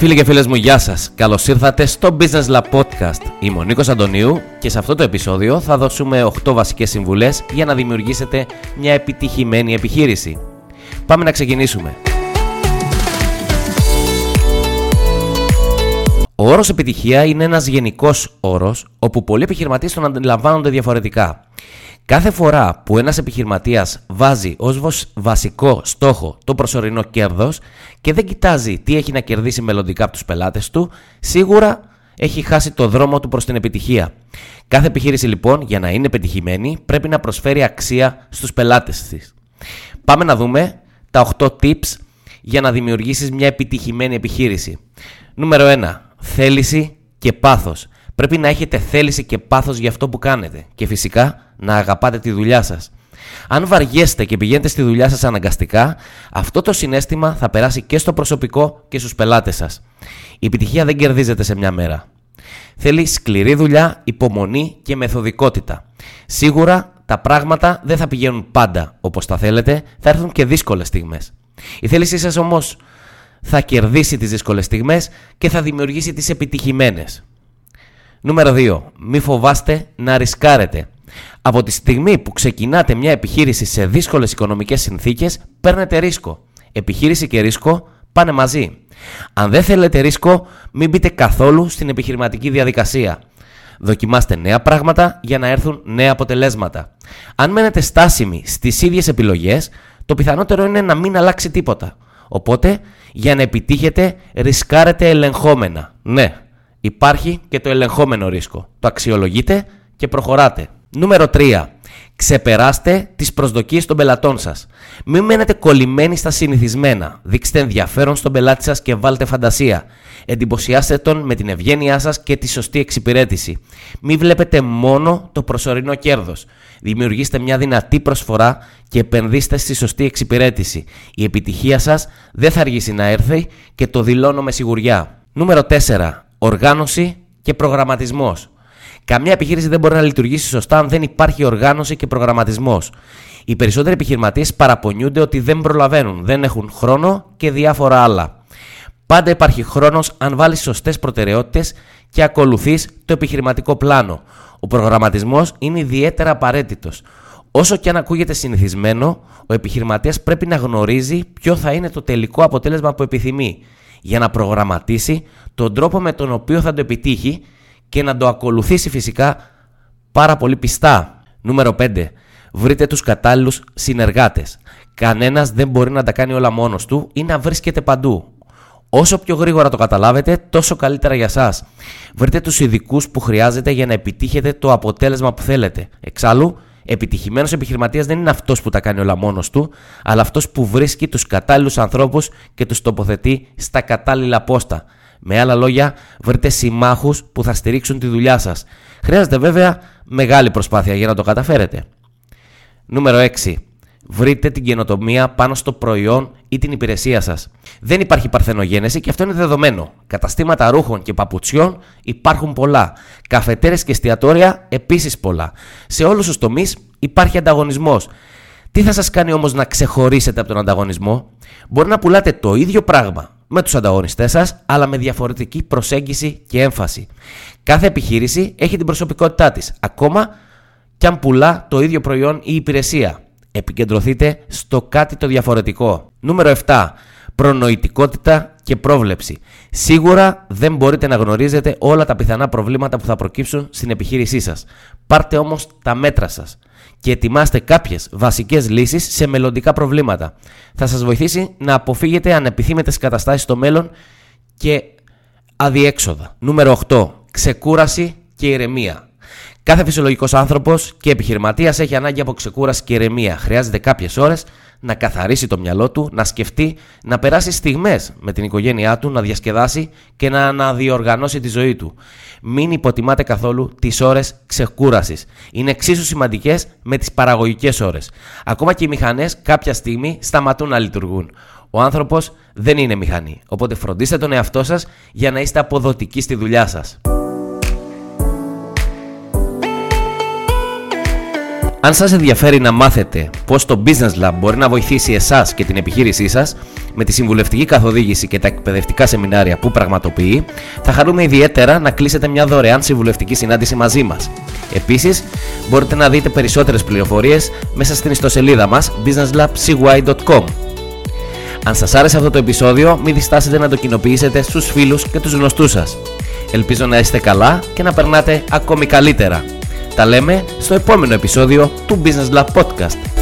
Φίλοι και φίλες μου, γεια σας. Καλώς ήρθατε στο Business Lab Podcast. Είμαι ο Νίκος Αντωνίου και σε αυτό το επεισόδιο θα δώσουμε 8 βασικές συμβουλές για να δημιουργήσετε μια επιτυχημένη επιχείρηση. Πάμε να ξεκινήσουμε. Ο όρος επιτυχία είναι ένας γενικός όρος όπου πολλοί επιχειρηματίες τον αντιλαμβάνονται διαφορετικά. Κάθε φορά που ένας επιχειρηματίας βάζει ως βασικό στόχο το προσωρινό κέρδος και δεν κοιτάζει τι έχει να κερδίσει μελλοντικά από τους πελάτες του, σίγουρα έχει χάσει το δρόμο του προς την επιτυχία. Κάθε επιχείρηση λοιπόν για να είναι πετυχημένη πρέπει να προσφέρει αξία στους πελάτες της. Πάμε να δούμε τα 8 tips για να δημιουργήσεις μια επιτυχημένη επιχείρηση. Νούμερο 1. Θέληση και πάθος. Πρέπει να έχετε θέληση και πάθος για αυτό που κάνετε και φυσικά να αγαπάτε τη δουλειά σας. Αν βαριέστε και πηγαίνετε στη δουλειά σας αναγκαστικά, αυτό το συνέστημα θα περάσει και στο προσωπικό και στους πελάτες σας. Η επιτυχία δεν κερδίζεται σε μια μέρα. Θέλει σκληρή δουλειά, υπομονή και μεθοδικότητα. Σίγουρα τα πράγματα δεν θα πηγαίνουν πάντα όπως τα θέλετε, θα έρθουν και δύσκολες στιγμές. Η θέλησή σας όμως θα κερδίσει τις δύσκολες στιγμές και θα δημιουργήσει τις επιτυχημένες. Νούμερο 2. Μη φοβάστε να ρισκάρετε. Από τη στιγμή που ξεκινάτε μια επιχείρηση σε δύσκολες οικονομικές συνθήκες, παίρνετε ρίσκο. Επιχείρηση και ρίσκο πάνε μαζί. Αν δεν θέλετε ρίσκο, μην μπείτε καθόλου στην επιχειρηματική διαδικασία. Δοκιμάστε νέα πράγματα για να έρθουν νέα αποτελέσματα. Αν μένετε στάσιμοι στις ίδιες επιλογές, το πιθανότερο είναι να μην αλλάξει τίποτα. Οπότε, για να επιτύχετε, ρισκάρετε ελεγχόμενα. Ναι, υπάρχει και το ελεγχόμενο ρίσκο. Το αξιολογείτε και προχωράτε. Νούμερο 3. Ξεπεράστε τις προσδοκίες των πελατών σας. Μην μένετε κολλημένοι στα συνηθισμένα. Δείξτε ενδιαφέρον στον πελάτη σας και βάλτε φαντασία. Εντυπωσιάστε τον με την ευγένειά σας και τη σωστή εξυπηρέτηση. Μην βλέπετε μόνο το προσωρινό κέρδος. Δημιουργήστε μια δυνατή προσφορά και επενδύστε στη σωστή εξυπηρέτηση. Η επιτυχία σας δεν θα αργήσει να έρθει και το δηλώνω με σιγουριά. Νούμερο 4. Οργάνωση και προγραμματισμός. Καμία επιχείρηση δεν μπορεί να λειτουργήσει σωστά αν δεν υπάρχει οργάνωση και προγραμματισμός. Οι περισσότεροι επιχειρηματίες παραπονιούνται ότι δεν προλαβαίνουν, δεν έχουν χρόνο και διάφορα άλλα. Πάντα υπάρχει χρόνος αν βάλεις σωστές προτεραιότητες και ακολουθείς το επιχειρηματικό πλάνο. Ο προγραμματισμός είναι ιδιαίτερα απαραίτητος. Όσο και αν ακούγεται συνηθισμένο, ο επιχειρηματίας πρέπει να γνωρίζει ποιο θα είναι το τελικό αποτέλεσμα που επιθυμεί, για να προγραμματίσει τον τρόπο με τον οποίο θα το επιτύχει και να το ακολουθήσει φυσικά πάρα πολύ πιστά. Νούμερο 5. Βρείτε τους κατάλληλους συνεργάτες. Κανένας δεν μπορεί να τα κάνει όλα μόνος του ή να βρίσκεται παντού. Όσο πιο γρήγορα το καταλάβετε, τόσο καλύτερα για σας. Βρείτε τους ειδικούς που χρειάζεται για να επιτύχετε το αποτέλεσμα που θέλετε. Εξάλλου, επιτυχημένος επιχειρηματίας δεν είναι αυτός που τα κάνει όλα μόνος του, αλλά αυτός που βρίσκει τους κατάλληλους ανθρώπους και τους τοποθετεί στα κατάλληλα πόστα. Με άλλα λόγια, βρείτε συμμάχους που θα στηρίξουν τη δουλειά σας. Χρειάζεται βέβαια μεγάλη προσπάθεια για να το καταφέρετε. Νούμερο 6. Βρείτε την καινοτομία πάνω στο προϊόν ή την υπηρεσία σας. Δεν υπάρχει παρθενογένεση και αυτό είναι δεδομένο. Καταστήματα ρούχων και παπουτσιών υπάρχουν πολλά. Καφετέρες και εστιατόρια επίσης πολλά. Σε όλους τους τομείς υπάρχει ανταγωνισμός. Τι θα σας κάνει όμως να ξεχωρίσετε από τον ανταγωνισμό, Μπορεί να πουλάτε το ίδιο πράγμα με τους ανταγωνιστές σας, αλλά με διαφορετική προσέγγιση και έμφαση. Κάθε επιχείρηση έχει την προσωπικότητά της, ακόμα κι αν πουλά το ίδιο προϊόν ή υπηρεσία. Επικεντρωθείτε στο κάτι το διαφορετικό. Νούμερο 7. Προνοητικότητα και πρόβλεψη. Σίγουρα δεν μπορείτε να γνωρίζετε όλα τα πιθανά προβλήματα που θα προκύψουν στην επιχείρησή σας. Πάρτε όμως τα μέτρα σας και ετοιμάστε κάποιες βασικές λύσεις σε μελλοντικά προβλήματα. Θα σας βοηθήσει να αποφύγετε ανεπιθύμητες καταστάσεις στο μέλλον και αδιέξοδα. Νούμερο 8. Ξεκούραση και ηρεμία. Κάθε φυσιολογικός άνθρωπος και επιχειρηματίας έχει ανάγκη από ξεκούραση και ηρεμία. Χρειάζεται κάποιες ώρες να καθαρίσει το μυαλό του, να σκεφτεί, να περάσει στιγμές με την οικογένειά του, να διασκεδάσει και να αναδιοργανώσει τη ζωή του. Μην υποτιμάτε καθόλου τις ώρες ξεκούρασης. Είναι εξίσου σημαντικές με τις παραγωγικές ώρες. Ακόμα και οι μηχανές κάποια στιγμή σταματούν να λειτουργούν. Ο άνθρωπος δεν είναι μηχανή. Οπότε φροντίστε τον εαυτό σας για να είστε αποδοτικοί στη δουλειά σας. Αν σας ενδιαφέρει να μάθετε πώς το Business Lab μπορεί να βοηθήσει εσάς και την επιχείρησή σας με τη συμβουλευτική καθοδήγηση και τα εκπαιδευτικά σεμινάρια που πραγματοποιεί, θα χαρούμε ιδιαίτερα να κλείσετε μια δωρεάν συμβουλευτική συνάντηση μαζί μας. Επίσης, μπορείτε να δείτε περισσότερες πληροφορίες μέσα στην ιστοσελίδα μας businesslabcy.com Αν σας άρεσε αυτό το επεισόδιο, μην διστάσετε να το κοινοποιήσετε στους φίλους και τους γνωστούς σας. Ελπίζω να είστε καλά και να περνάτε ακόμη καλύτερα. Τα λέμε στο επόμενο επεισόδιο του Business Lab Podcast.